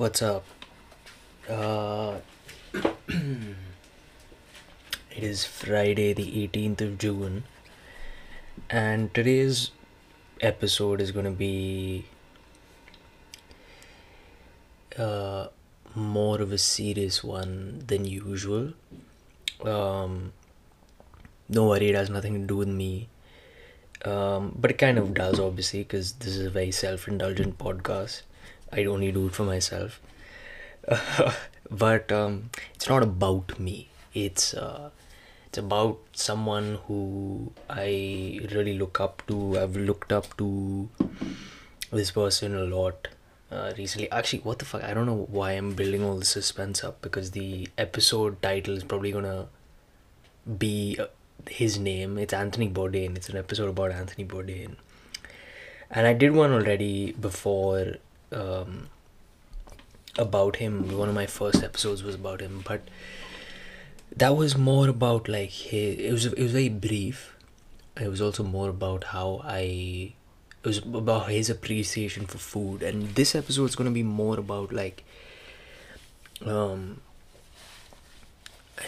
What's up? Uh, it is Friday, the 18th of June, and today's episode is going to be uh, more of a serious one than usual. Um, don't worry, it has nothing to do with me. Um, but it kind of does, obviously, because this is a very self indulgent podcast. I only do it for myself. but um, it's not about me. It's uh, it's about someone who I really look up to. I've looked up to this person a lot uh, recently. Actually, what the fuck? I don't know why I'm building all the suspense up because the episode title is probably gonna be uh, his name. It's Anthony Bourdain. It's an episode about Anthony Bourdain. And I did one already before um, about him. One of my first episodes was about him, but that was more about like his. It was it was very brief. It was also more about how I. It was about his appreciation for food, and this episode is gonna be more about like. Um,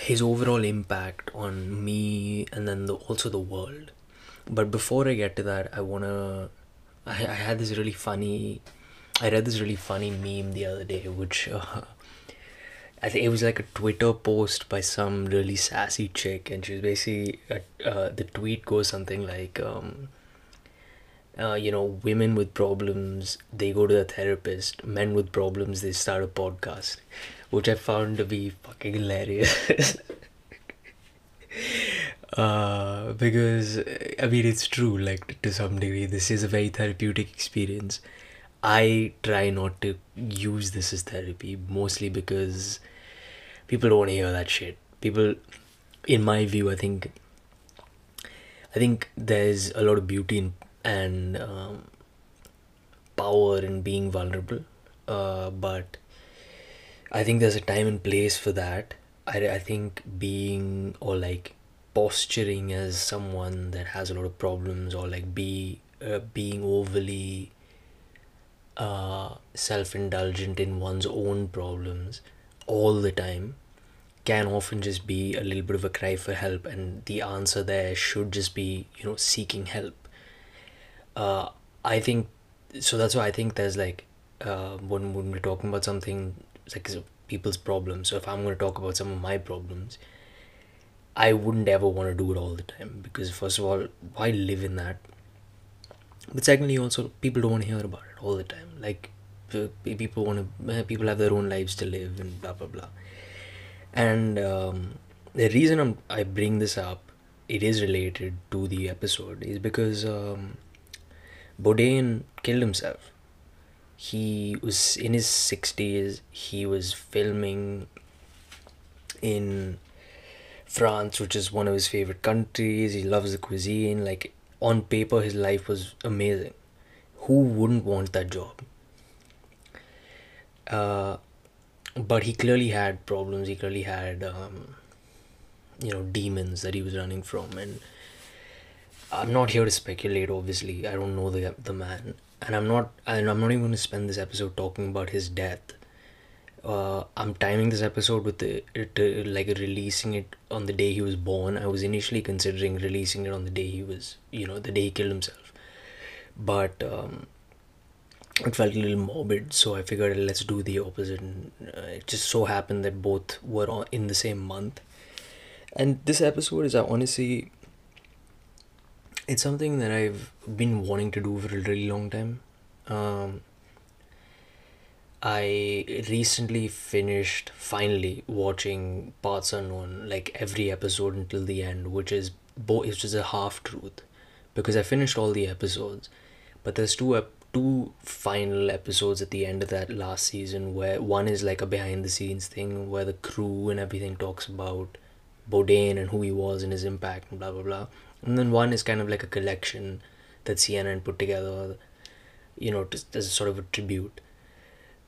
his overall impact on me and then the, also the world but before i get to that i want to I, I had this really funny i read this really funny meme the other day which uh, i think it was like a twitter post by some really sassy chick and she was basically uh, uh, the tweet goes something like um, uh, you know, women with problems, they go to the therapist. Men with problems, they start a podcast, which I found to be fucking hilarious. uh, because, I mean, it's true, like, to some degree, this is a very therapeutic experience. I try not to use this as therapy, mostly because people don't want to hear that shit. People, in my view, I think, I think there's a lot of beauty in and um, power in being vulnerable. Uh, but I think there's a time and place for that. I, I think being or like posturing as someone that has a lot of problems or like be uh, being overly uh, self-indulgent in one's own problems all the time can often just be a little bit of a cry for help and the answer there should just be you know seeking help uh, I think so. That's why I think there's like uh, when when we're talking about something like people's problems. So if I'm going to talk about some of my problems, I wouldn't ever want to do it all the time because first of all, why live in that? But secondly, also people don't want to hear about it all the time. Like people want to, people have their own lives to live and blah blah blah. And um, the reason I'm, I bring this up, it is related to the episode, is because. Um, killed himself. He was in his 60s, he was filming in France, which is one of his favorite countries. He loves the cuisine. Like, on paper, his life was amazing. Who wouldn't want that job? Uh, but he clearly had problems. He clearly had, um, you know, demons that he was running from. And I'm not here to speculate. Obviously, I don't know the the man, and I'm not. And I'm not even going to spend this episode talking about his death. Uh, I'm timing this episode with the it, uh, like releasing it on the day he was born. I was initially considering releasing it on the day he was, you know, the day he killed himself, but um, it felt a little morbid. So I figured let's do the opposite. And, uh, it just so happened that both were on, in the same month, and this episode is honestly it's something that I've been wanting to do for a really long time. Um, I recently finished finally watching Parts Unknown, like every episode until the end, which is bo- it's just a half truth, because I finished all the episodes, but there's two ep- two final episodes at the end of that last season where one is like a behind the scenes thing where the crew and everything talks about Bourdain and who he was and his impact and blah blah blah. And then one is kind of like a collection that CNN put together, you know, as sort of a tribute,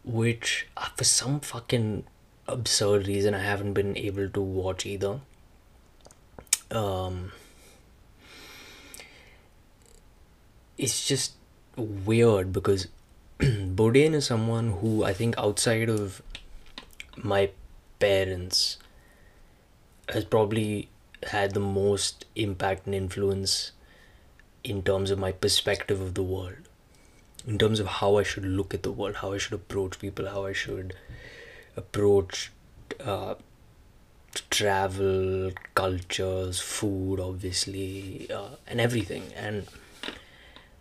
which uh, for some fucking absurd reason I haven't been able to watch either. Um, it's just weird because Bourdain is someone who I think outside of my parents has probably had the most impact and influence in terms of my perspective of the world in terms of how i should look at the world how i should approach people how i should approach uh, travel cultures food obviously uh, and everything and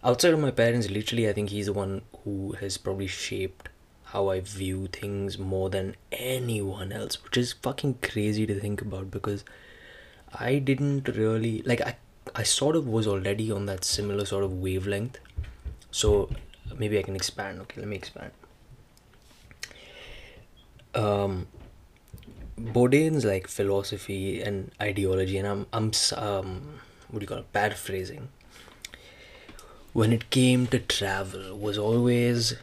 outside of my parents literally i think he's the one who has probably shaped how I view things more than anyone else, which is fucking crazy to think about because I didn't really like I I sort of was already on that similar sort of wavelength. So maybe I can expand. Okay, let me expand. Um Bourdain's like philosophy and ideology and I'm I'm um what do you call it paraphrasing when it came to travel was always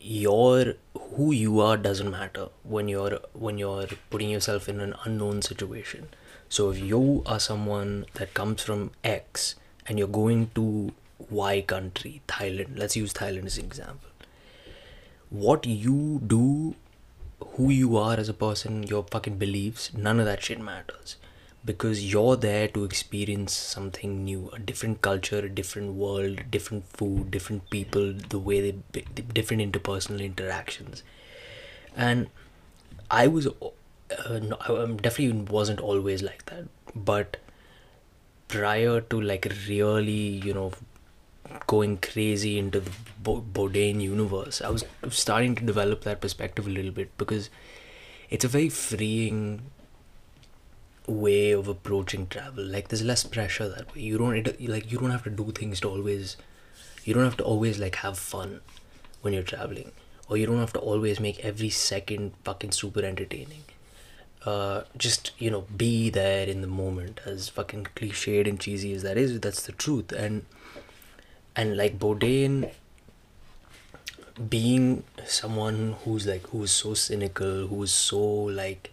your who you are doesn't matter when you're when you're putting yourself in an unknown situation so if you are someone that comes from x and you're going to y country thailand. Let's use thailand as an example. What you do who you are as a person your fucking beliefs none of that shit matters. Because you're there to experience something new a different culture a different world different food different people the way they the different interpersonal interactions. And i was uh, no, i definitely wasn't always like that. But prior to like really you know going crazy into the Bourdain universe. I was starting to develop that perspective a little bit because it's a very freeing way of approaching travel. Like there's less pressure that way. You don't like you don't have to do things to always you don't have to always like have fun when you're traveling. Or you don't have to always make every second fucking super entertaining. Uh just you know be there in the moment. As fucking cliched and cheesy as that is that's the truth. And and like Bourdain being someone who's like who's so cynical who's so like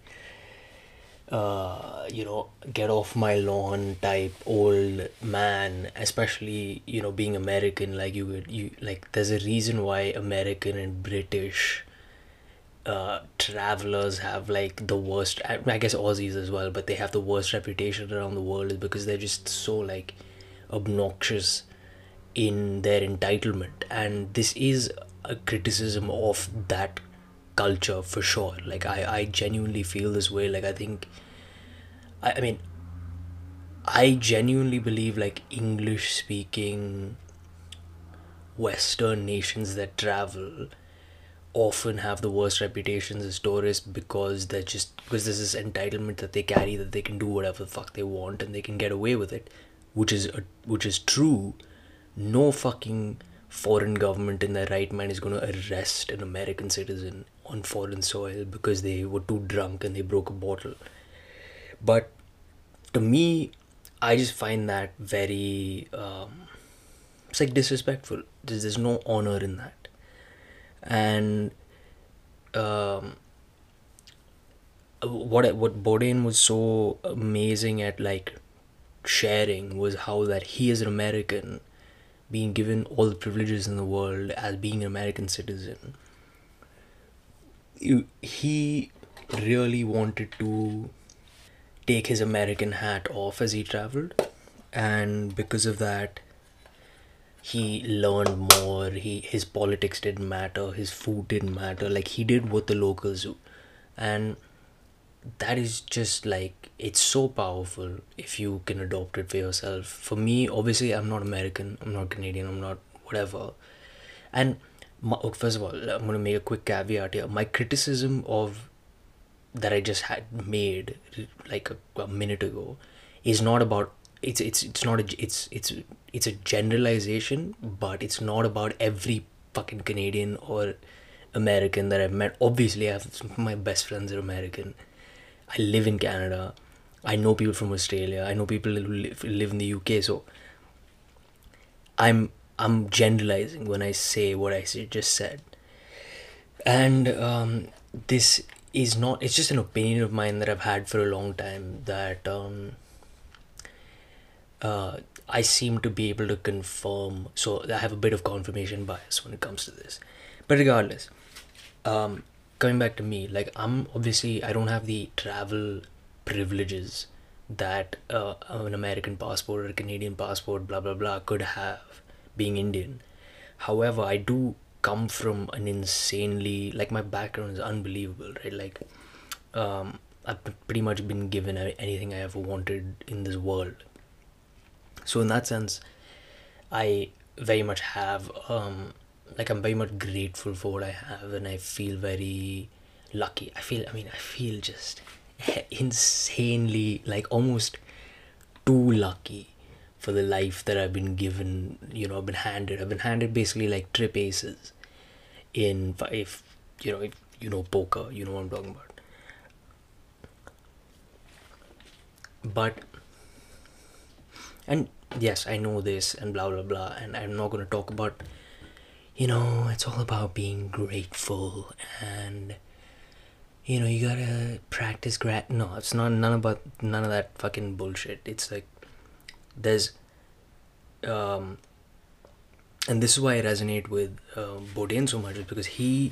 uh, you know, get off my lawn type old man, especially, you know, being American, like you would, you like, there's a reason why American and British uh, travelers have like the worst, I guess Aussies as well, but they have the worst reputation around the world is because they're just so like obnoxious in their entitlement. And this is a criticism of that culture for sure. Like i i genuinely feel this way. Like i think i, I mean i genuinely believe like english speaking western nations that travel often have the worst reputations as tourists because they're just because there's this entitlement that they carry that they can do whatever the fuck they want and they can get away with it which is a, which is true no fucking foreign government in their right mind is going to arrest an american citizen on foreign soil because they were too drunk and they broke a bottle. But to me, I just find that very um, it's like disrespectful. There's, there's no honor in that, and um, what what Bourdain was so amazing at like sharing was how that he is an American being given all the privileges in the world as being an American citizen he really wanted to take his American hat off as he traveled, and because of that, he learned more. He his politics didn't matter. His food didn't matter. Like he did what the locals do, and that is just like it's so powerful if you can adopt it for yourself. For me, obviously, I'm not American. I'm not Canadian. I'm not whatever, and my, oh, first of all, I'm going to make a quick caveat here. My criticism of that I just had made like a, a minute ago is not about it's it's it's not a it's it's it's a generalization, but it's not about every fucking Canadian or American that I've met. Obviously, I have my best friends are American. I live in Canada. I know people from Australia. I know people who live, live in the UK. So I'm I'm generalizing when I say what I just said. And um, this is not, it's just an opinion of mine that I've had for a long time that um, uh, I seem to be able to confirm. So I have a bit of confirmation bias when it comes to this. but regardless um coming back to me like i'm obviously i don't have the travel privileges that uh, an american passport or a canadian passport blah blah blah could have being indian. However i do come from an insanely like my background is unbelievable right? Like um i've pretty much been given anything i ever wanted in this world. So in that sense i very much have um like i'm very much grateful for what i have and i feel very lucky. I feel i mean i feel just insanely like almost too lucky for the life that i've been given you know i've been handed. I've been handed basically like trip aces in if you know if you know poker you know what i'm talking about. But and yes i know this and blah blah blah and i'm not going to talk about you know it's all about being grateful and you know you gotta practice grat no it's not none about none of that fucking bullshit it's like there's um and this is why i resonate with uh, Bourdain so much is because he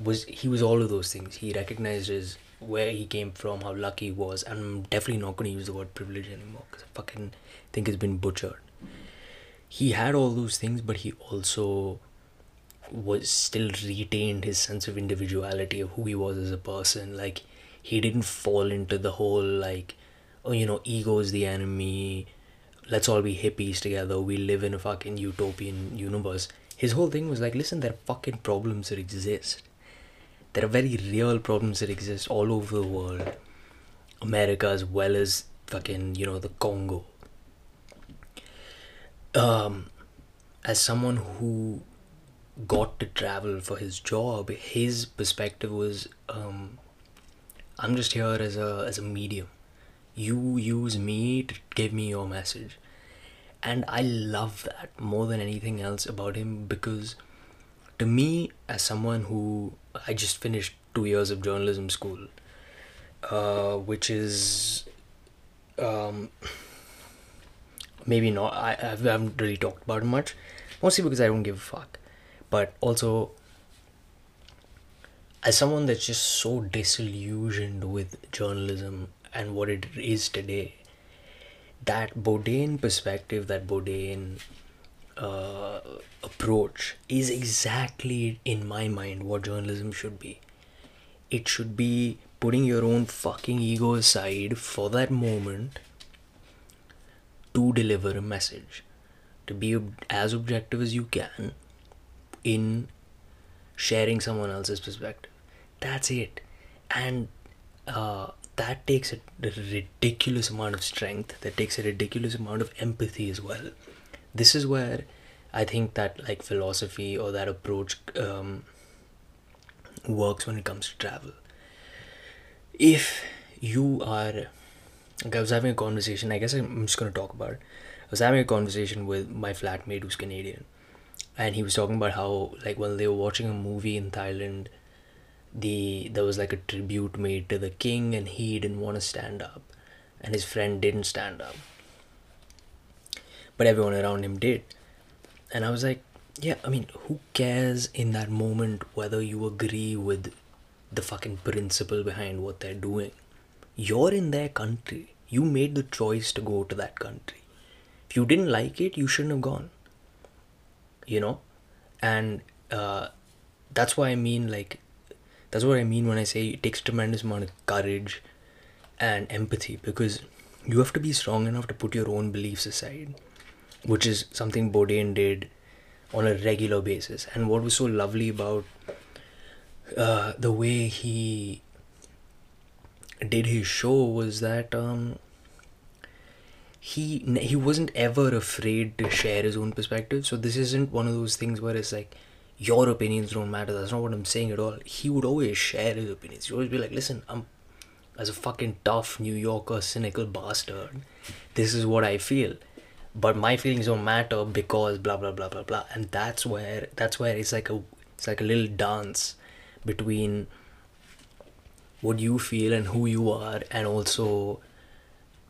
was he was all of those things he recognized his where he came from, how lucky he was. And I'm definitely not going to use the word privilege anymore because I fucking think it's been butchered. He had all those things, but he also was still retained his sense of individuality of who he was as a person. Like he didn't fall into the whole like, oh, you know, ego is the enemy. Let's all be hippies together. We live in a fucking utopian universe. His whole thing was like, listen, there are fucking problems that exist there are very real problems that exist all over the world america as well as fucking you know the congo um as someone who got to travel for his job his perspective was um i'm just here as a as a medium you use me to give me your message and i love that more than anything else about him because to me as someone who I just finished two years of journalism school, uh, which is um, maybe not. I, I haven't really talked about much, mostly because I don't give a fuck. But also, as someone that's just so disillusioned with journalism and what it is today, that Bourdain perspective, that Bourdain uh, approach is exactly in my mind what journalism should be. It should be putting your own fucking ego aside for that moment to deliver a message to be as objective as you can in sharing someone else's perspective. That's it. And uh, that takes a ridiculous amount of strength. That takes a ridiculous amount of empathy as well. This is where I think that like philosophy or that approach um, works when it comes to travel. If you are, like I was having a conversation, I guess I'm just gonna talk about it. I was having a conversation with my flatmate who's Canadian, and he was talking about how like when they were watching a movie in Thailand, the there was like a tribute made to the king, and he didn't want to stand up, and his friend didn't stand up, but everyone around him did and I was like, yeah, I mean, who cares in that moment whether you agree with the fucking principle behind what they're doing? You're in their country. You made the choice to go to that country. If you didn't like it, you shouldn't have gone. You know? And uh, that's why I mean, like, that's what I mean when I say it takes tremendous amount of courage and empathy because you have to be strong enough to put your own beliefs aside which is something Bourdain did on a regular basis. And what was so lovely about uh, the way he did his show was that um, he he wasn't ever afraid to share his own perspective. So this isn't one of those things where it's like your opinions don't matter. That's not what I'm saying at all. He would always share his opinions. He would always be like, "Listen, I'm as a fucking tough New Yorker, cynical bastard. This is what I feel." but my feelings don't matter because blah blah blah blah blah and that's where that's where it's like a it's like a little dance between what you feel and who you are and also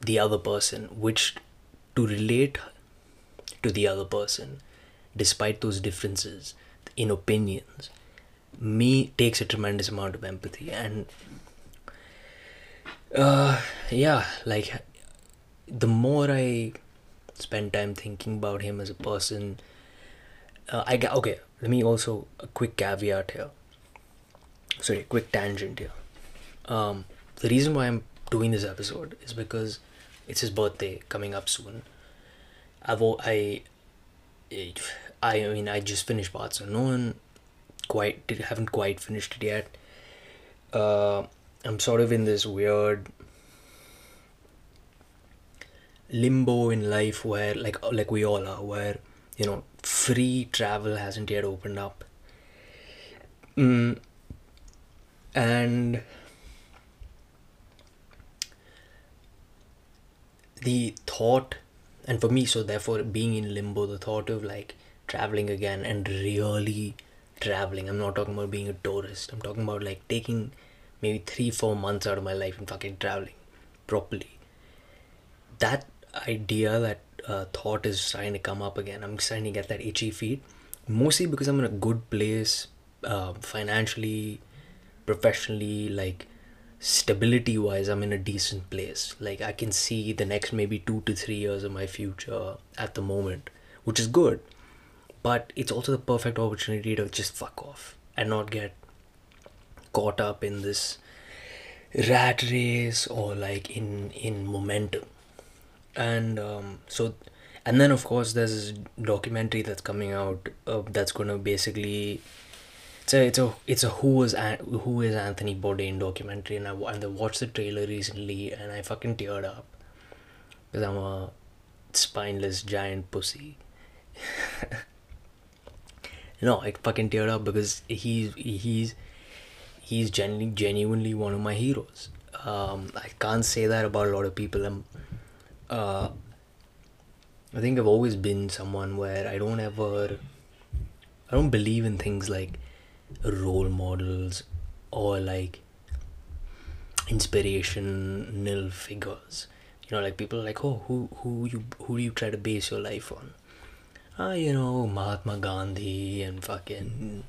the other person which to relate to the other person despite those differences in opinions me takes a tremendous amount of empathy. And uh yeah like the more i spend time thinking about him as a person uh, i get okay let me also a quick caveat here. Sorry quick tangent here. Um the reason why i'm doing this episode is because it's his birthday coming up soon. I've i i mean i just finished parts unknown quite did, haven't quite finished it yet. Uh i'm sort of in this weird limbo in life where like like we all are where you know free travel hasn't yet opened up. Mm, and the thought and for me so therefore being in limbo the thought of like traveling again and really traveling. I'm not talking about being a tourist. I'm talking about like taking maybe three four months out of my life and fucking traveling properly. That idea that uh, thought is starting to come up again. I'm starting to get that itchy feet mostly because i'm in a good place uh, financially professionally like stability wise i'm in a decent place. Like i can see the next maybe two to three years of my future at the moment which is good. But it's also the perfect opportunity to just fuck off and not get caught up in this rat race or like in in momentum. And um, so and then of course there's this documentary that's coming out uh, that's gonna basically it's a it's a it's a who is who is Anthony Bourdain documentary and I and I watched the trailer recently and I fucking teared up because I'm a spineless giant pussy. no, I fucking teared up because he's he's he's genuinely genuinely one of my heroes. Um, I can't say that about a lot of people. I'm, uh, I think I've always been someone where I don't ever, I don't believe in things like role models or like inspirational figures. You know, like people are like, oh, who who you who do you try to base your life on? Ah, you know, Mahatma Gandhi and fucking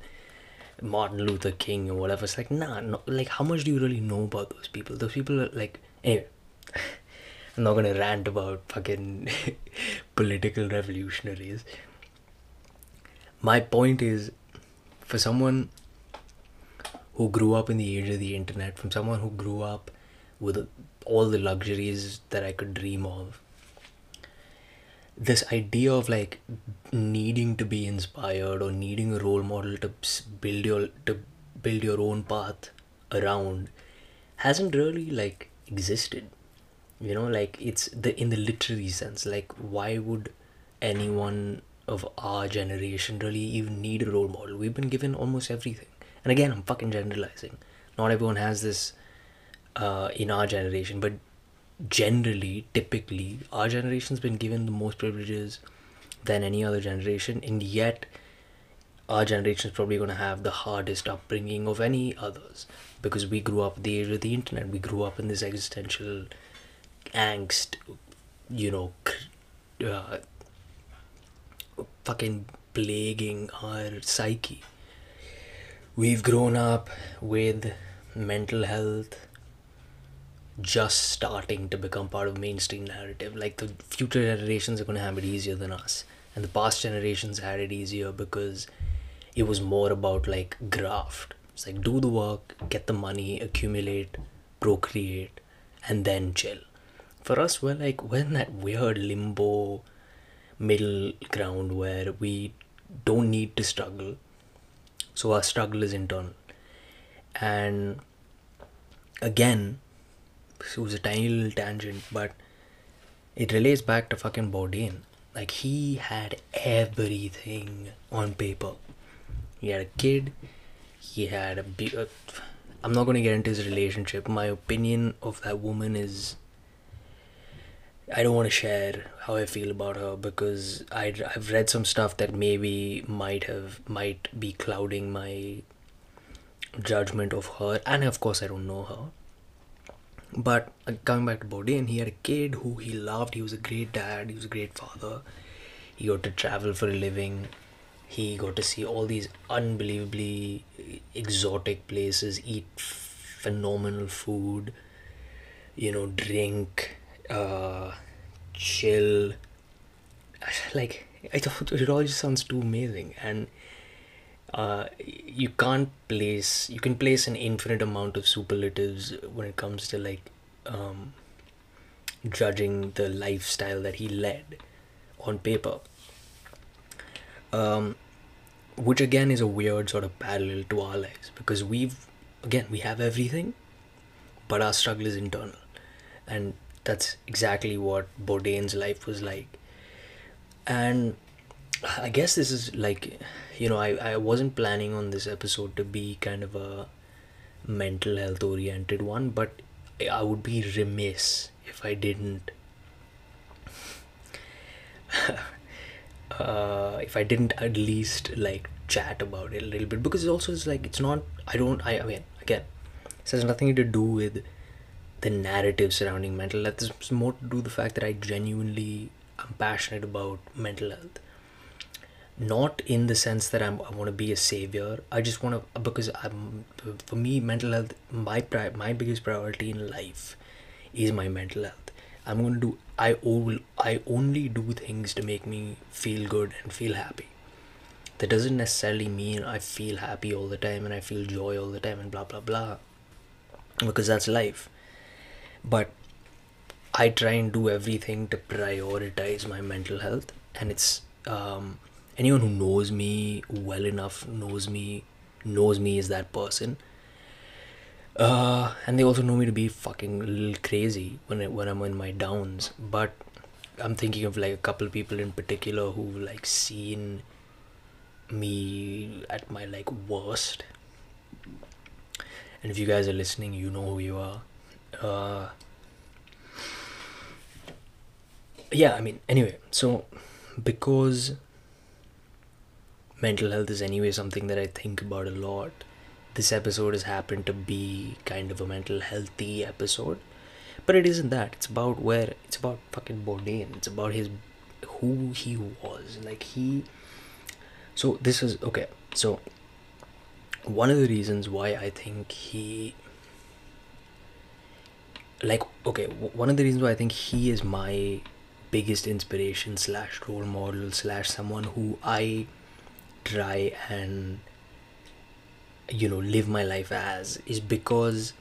Martin Luther King or whatever. It's like, nah, no, like, how much do you really know about those people? Those people are like, anyway, I'm not gonna rant about fucking political revolutionaries. My point is, for someone who grew up in the age of the internet, from someone who grew up with all the luxuries that I could dream of, this idea of like needing to be inspired or needing a role model to build your to build your own path around hasn't really like existed. You know like it's the in the literary sense like why would anyone of our generation really even need a role model. We've been given almost everything. And again i'm fucking generalizing. Not everyone has this uh, in our generation but generally typically our generation's been given the most privileges than any other generation and yet our generation is probably going to have the hardest upbringing of any others. Because we grew up the age of the internet. We grew up in this existential angst you know uh, fucking plaguing our psyche. We've grown up with mental health just starting to become part of mainstream narrative. Like the future generations are going to have it easier than us and the past generations had it easier because it was more about like graft. It's like do the work get the money accumulate procreate and then chill. For us we're like we're in that weird limbo middle ground where we don't need to struggle. So our struggle is internal. And again it was a tiny little tangent but it relates back to fucking Bourdain. Like he had everything on paper. He had a kid. He had a uh, i'm not to get into his relationship. My opinion of that woman is i don't want to share how i feel about her because i i've read some stuff that maybe might have might be clouding my judgment of her and of course i don't know her but uh, coming back to Bourdain, he had a kid who he loved. He was a great dad. He was a great father. He got to travel for a living. he got to see all these unbelievably exotic places eat phenomenal food you know drink uh chill. Like I thought it all just sounds too amazing. And uh, you can't place you can place an infinite amount of superlatives when it comes to like um, judging the lifestyle that he led on paper. Um, which again is a weird sort of parallel to our lives because we've again we have everything but our struggle is internal. And that's exactly what Bourdain's life was like. And I guess this is like you know I, I wasn't planning on this episode to be kind of a mental health oriented one but I would be remiss if I didn't uh, if I didn't at least like chat about it a little bit. Because it also is like it's not I don't I, I mean again this has nothing to do with the narrative surrounding mental health it's more to do with the fact that I genuinely am passionate about mental health not in the sense that I'm, I want to be a savior. I just want to because I'm for me mental health my pri- my biggest priority in life is my mental health. I'm going to do I will I only do things to make me feel good and feel happy. That doesn't necessarily mean I feel happy all the time and I feel joy all the time and blah blah blah because that's life. But I try and do everything to prioritize my mental health. And it's um anyone who knows me well enough knows me knows me as that person. Uh, and they also know me to be fucking a little crazy when when I'm in my downs. But I'm thinking of like a couple people in particular who like seen me at my like worst. And if you guys are listening you know who you are uh, yeah I mean anyway so because mental health is anyway something that I think about a lot. This episode has happened to be kind of a mental healthy episode, but it isn't that. It's about where it's about fucking Bourdain. It's about his who he was. Like he. So this is okay. So one of the reasons why I think he. Like okay, one of the reasons why I think he is my biggest inspiration slash role model slash someone who I try and you know live my life as is because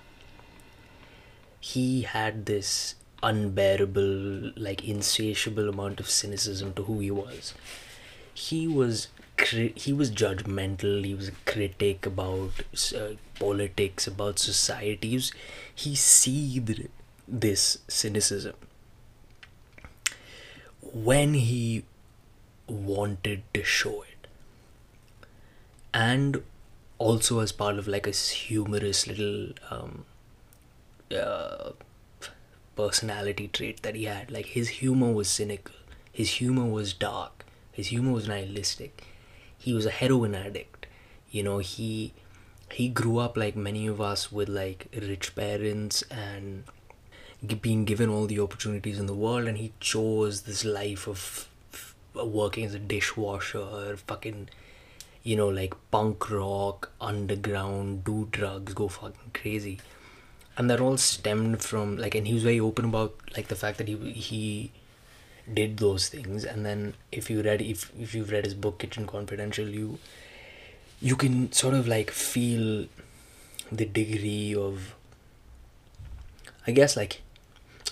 he had this unbearable like insatiable amount of cynicism to who he was. He was he was judgmental he was a critic about uh, politics about societies he seethed this cynicism. When he wanted to show it. And also as part of like a humorous little um, uh, personality trait that he had. Like his humor was cynical, his humor was dark, his humor was nihilistic. He was a heroin addict. You know, he he grew up like many of us with like rich parents and being given all the opportunities in the world and he chose this life of working as a dishwasher fucking you know, like punk rock, underground, do drugs, go fucking crazy. And that all stemmed from like, and he was very open about like the fact that he he did those things. And then if you read if if you've read his book Kitchen Confidential, you you can sort of like feel the degree of I guess like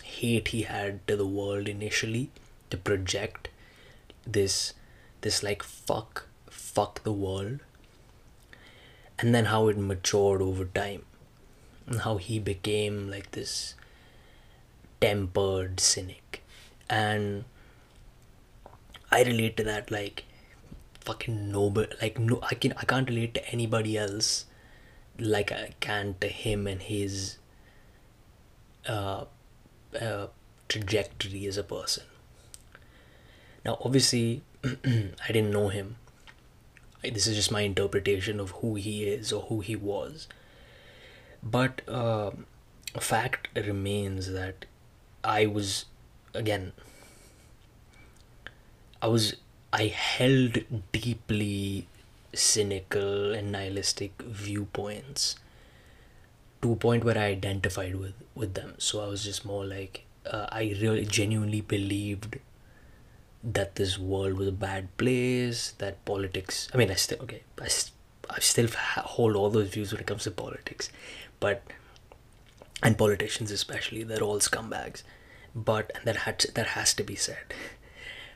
hate he had to the world initially to project this this like fuck fuck the world and then how it matured over time and how he became like this tempered cynic and i relate to that like fucking noble like no i can i can't relate to anybody else like i can to him and his uh, uh trajectory as a person. Now obviously i didn't know him. This is just my interpretation of who he is or who he was. But uh, fact remains that i was again i was I held deeply cynical and nihilistic viewpoints to a point where I identified with with them. So I was just more like uh, I really genuinely believed that this world was a bad place. That politics. I mean, I still okay. I, I still hold all those views when it comes to politics, but and politicians especially, they're all scumbags. But that had that has to be said.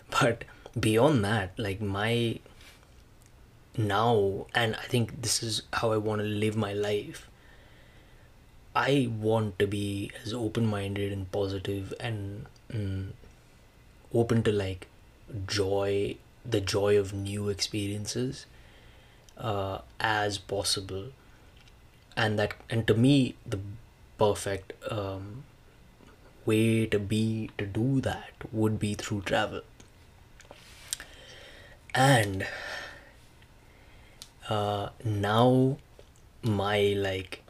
But beyond that, like my now, and I think this is how I want to live my life I want to be as open minded and positive and mm, open to like joy, the joy of new experiences uh, as possible. And that, and to me, the perfect um, way to be to do that would be through travel. And uh, now my like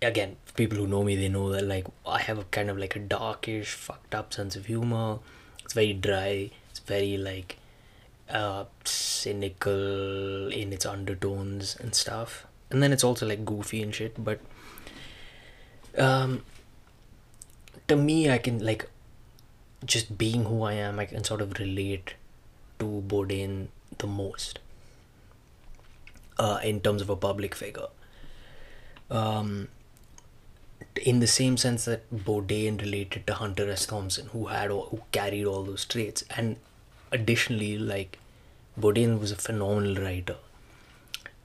again people who know me they know that like i have a kind of like a darkish fucked up sense of humor. It's very dry. It's very like uh cynical in its undertones and stuff. And then it's also like goofy and shit but um to me i can like just being who i am i can sort of relate to bourdain the most uh in terms of a public figure um in the same sense that Bourdain related to Hunter S. Thompson, who had who carried all those traits, and additionally, like Bourdain was a phenomenal writer.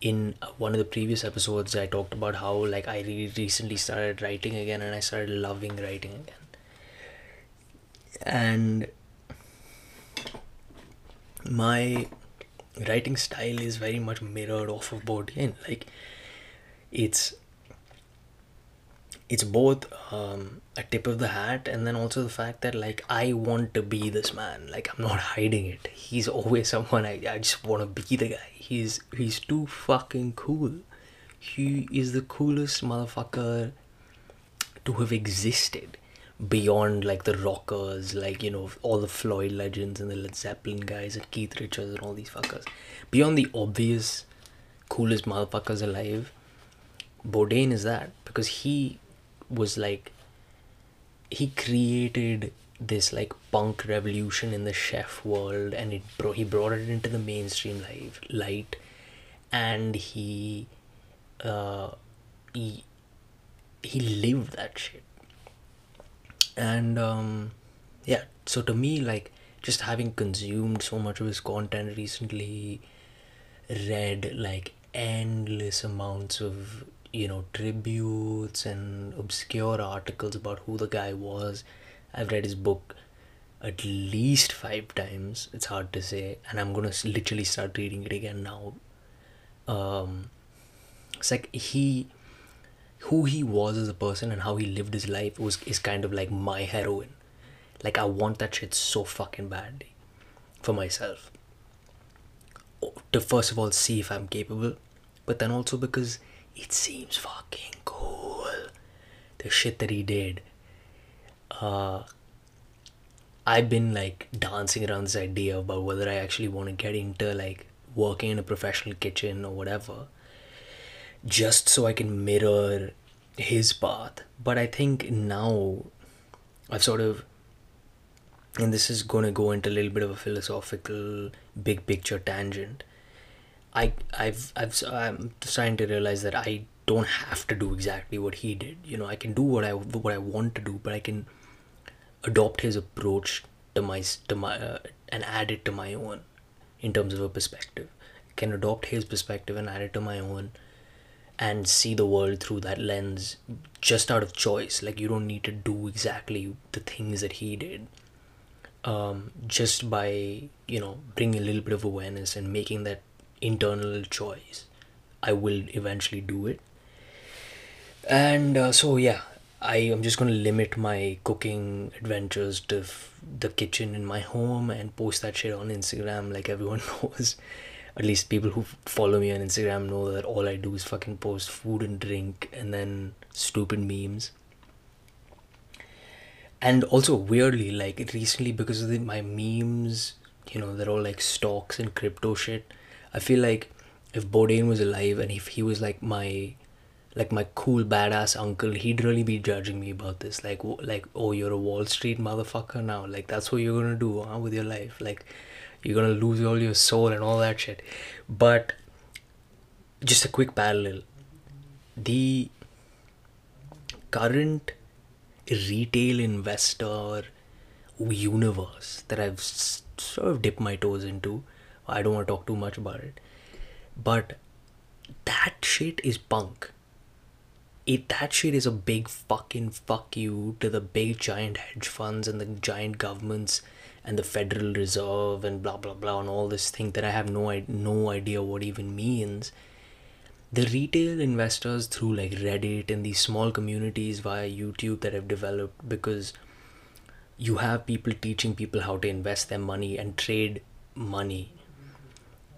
In one of the previous episodes, I talked about how like I really recently started writing again, and I started loving writing again. And my writing style is very much mirrored off of Bourdain. Like it's it's both um, a tip of the hat and then also the fact that like i want to be this man. Like i'm not hiding it. He's always someone i, I just want to be the guy. He's he's too fucking cool. He is the coolest motherfucker to have existed beyond like the rockers like you know all the floyd legends and the led zeppelin guys and keith richards and all these fuckers. Beyond the obvious coolest motherfuckers alive bourdain is that because he was like he created this like punk revolution in the chef world and it bro he brought it into the mainstream life light. And he uh he he lived that shit. And um yeah so to me like just having consumed so much of his content recently read like endless amounts of you know tributes and obscure articles about who the guy was. I've read his book at least five times it's hard to say and i'm gonna literally start reading it again now. Um it's like he who he was as a person and how he lived his life was is kind of like my heroine. Like i want that shit so fucking badly for myself. To first of all see if i'm capable but then also because it seems fucking cool. The shit that he did. Uh, I've been like dancing around this idea about whether I actually want to get into like working in a professional kitchen or whatever, just so I can mirror his path. But I think now I've sort of, and this is going to go into a little bit of a philosophical, big picture tangent. I I've I've I'm trying to realize that I don't have to do exactly what he did. You know, I can do what I what I want to do, but I can adopt his approach to my to my uh, and add it to my own in terms of a perspective. I can adopt his perspective and add it to my own and see the world through that lens just out of choice. Like you don't need to do exactly the things that he did. Um, just by you know bringing a little bit of awareness and making that internal choice. I will eventually do it. And uh, so yeah i am just going to limit my cooking adventures to f- the kitchen in my home and post that shit on instagram like everyone knows. At least people who follow me on instagram know that all i do is fucking post food and drink and then stupid memes. And also weirdly like recently because of the, my memes you know they're all like stocks and crypto shit i feel like if bourdain was alive and if he was like my like my cool badass uncle he'd really be judging me about this. Like like oh you're a wall street motherfucker now. Like that's what you're gonna do huh, with your life. Like you're gonna lose all your soul and all that shit. But just a quick parallel. The current retail investor universe that I've sort of dipped my toes into. I don't want to talk too much about it, but that shit is punk. It that shit is a big fucking fuck you to the big giant hedge funds and the giant governments and the Federal Reserve and blah blah blah and all this thing that I have no no idea what even means the retail investors through like reddit and these small communities via youtube that have developed because you have people teaching people how to invest their money and trade money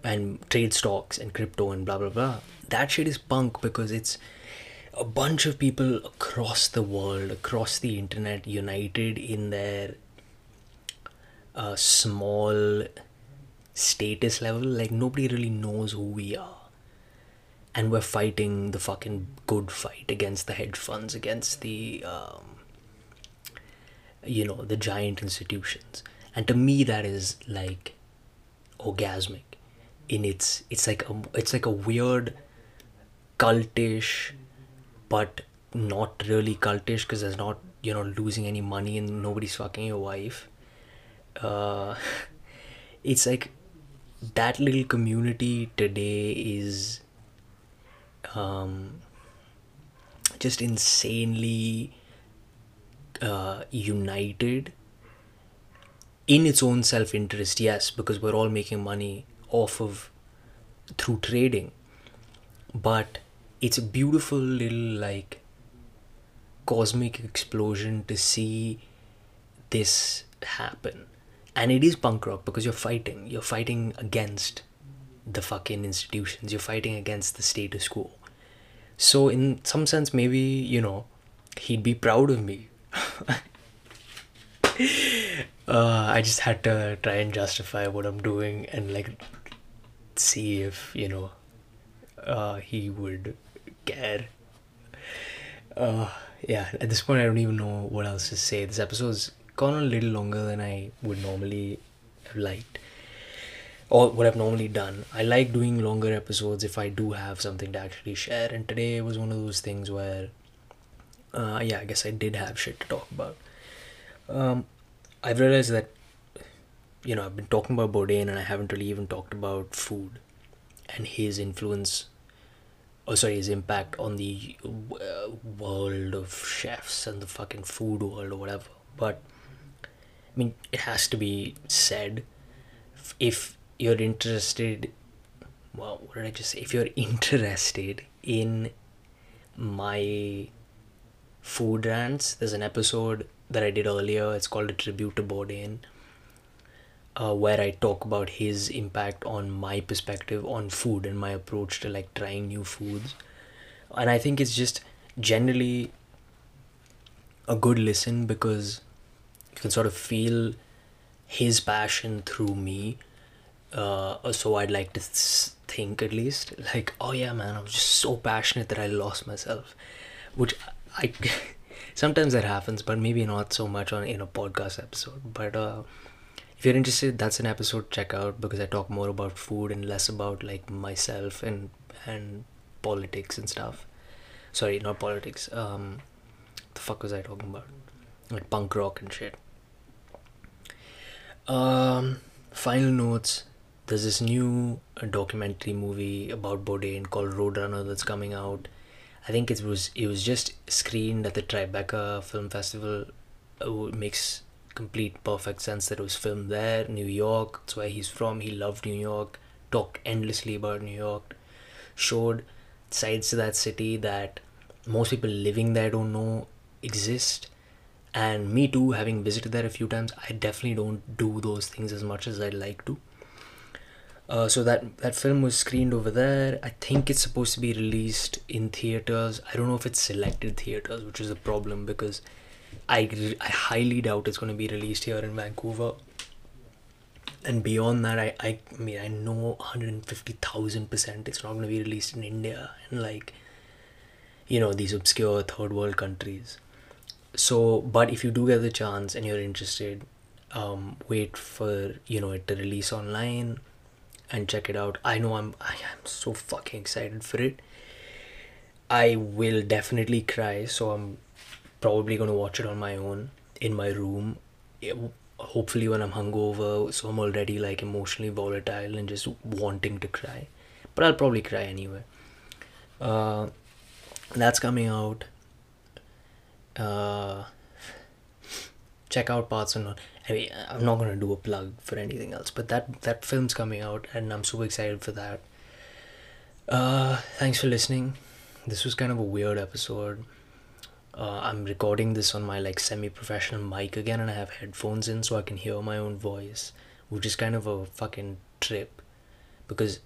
and trade stocks and crypto and blah blah blah that shit is punk because it's a bunch of people across the world across the internet united in their uh, small status level like nobody really knows who we are and we're fighting the fucking good fight against the hedge funds, against the, um, you know, the giant institutions. And to me, that is like orgasmic. In its, it's like a, it's like a weird, cultish, but not really cultish because there's not, you know, losing any money and nobody's fucking your wife. Uh, it's like that little community today is um, just insanely uh, united in its own self interest, yes, because we're all making money off of through trading. But it's a beautiful little like cosmic explosion to see this happen. And it is punk rock because you're fighting. You're fighting against the fucking institutions. You're fighting against the status quo. So, in some sense, maybe, you know, he'd be proud of me. uh, I just had to try and justify what I'm doing and, like, see if, you know, uh, he would care. Uh, yeah, at this point, I don't even know what else to say. This episode's gone a little longer than I would normally have liked or what I've normally done. I like doing longer episodes if I do have something to actually share. And today was one of those things where, uh, yeah, I guess I did have shit to talk about. Um, I've realized that, you know, I've been talking about Bourdain and I haven't really even talked about food and his influence, or sorry, his impact on the uh, world of chefs and the fucking food world or whatever. But, I mean, it has to be said if you're interested well what did i just say? If you're interested in my food rants there's an episode that i did earlier. It's called a tribute to bourdain uh, where i talk about his impact on my perspective on food and my approach to like trying new foods and i think it's just generally a good listen because you can sort of feel his passion through me uh, so I'd like to think at least like, oh yeah, man, I was just so passionate that I lost myself, which I sometimes that happens, but maybe not so much on in a podcast episode. But uh, if you're interested, that's an episode check out because I talk more about food and less about like myself and and politics and stuff. Sorry, not politics. Um, the fuck was I talking about? Like punk rock and shit. Um, final notes there's this new uh, documentary movie about Bourdain called Roadrunner that's coming out. I think it was it was just screened at the Tribeca Film Festival. Uh, it makes complete perfect sense that it was filmed there, New York. That's where he's from. He loved New York. Talked endlessly about New York. Showed sides to that city that most people living there don't know exist. And me too, having visited there a few times, I definitely don't do those things as much as I'd like to. Uh, so that that film was screened over there. I think it's supposed to be released in theaters. I don't know if it's selected theaters, which is a problem because I I highly doubt it's going to be released here in Vancouver. and beyond that I, I mean I know 150,000% it's not going to be released in India and like you know these obscure third world countries. So but if you do get the chance and you're interested um, wait for you know it to release online and check it out. I know i'm i am so fucking excited for it. I will definitely cry so i'm probably going to watch it on my own in my room it, hopefully when i'm hungover so i'm already like emotionally volatile and just wanting to cry but i'll probably cry anyway uh, that's coming out uh, check out parts unknown I mean, I'm not gonna do a plug for anything else, but that that film's coming out, and I'm super excited for that. Uh, thanks for listening. This was kind of a weird episode. Uh, I'm recording this on my like semi-professional mic again, and I have headphones in so I can hear my own voice, which is kind of a fucking trip, because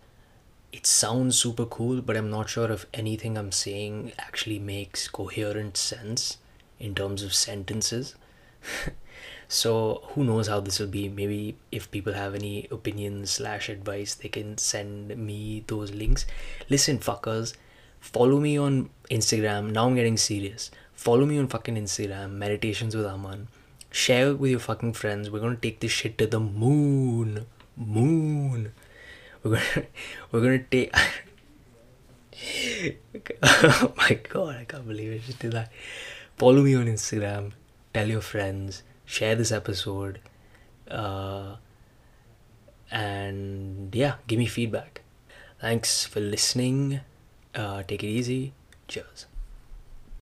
it sounds super cool, but I'm not sure if anything I'm saying actually makes coherent sense in terms of sentences. so who knows how this will be. Maybe if people have any opinions slash advice they can send me those links. Listen fuckers follow me on instagram. Now i'm getting serious follow me on fucking instagram meditations with aman. Share it with your fucking friends. We're gonna take this shit to the moon. Moon. We're gonna we're gonna take oh my god i can't believe i just did that. Follow me on instagram. Tell your friends. Share this episode. Uh, and yeah give me feedback. Thanks for listening. Uh, take it easy. Cheers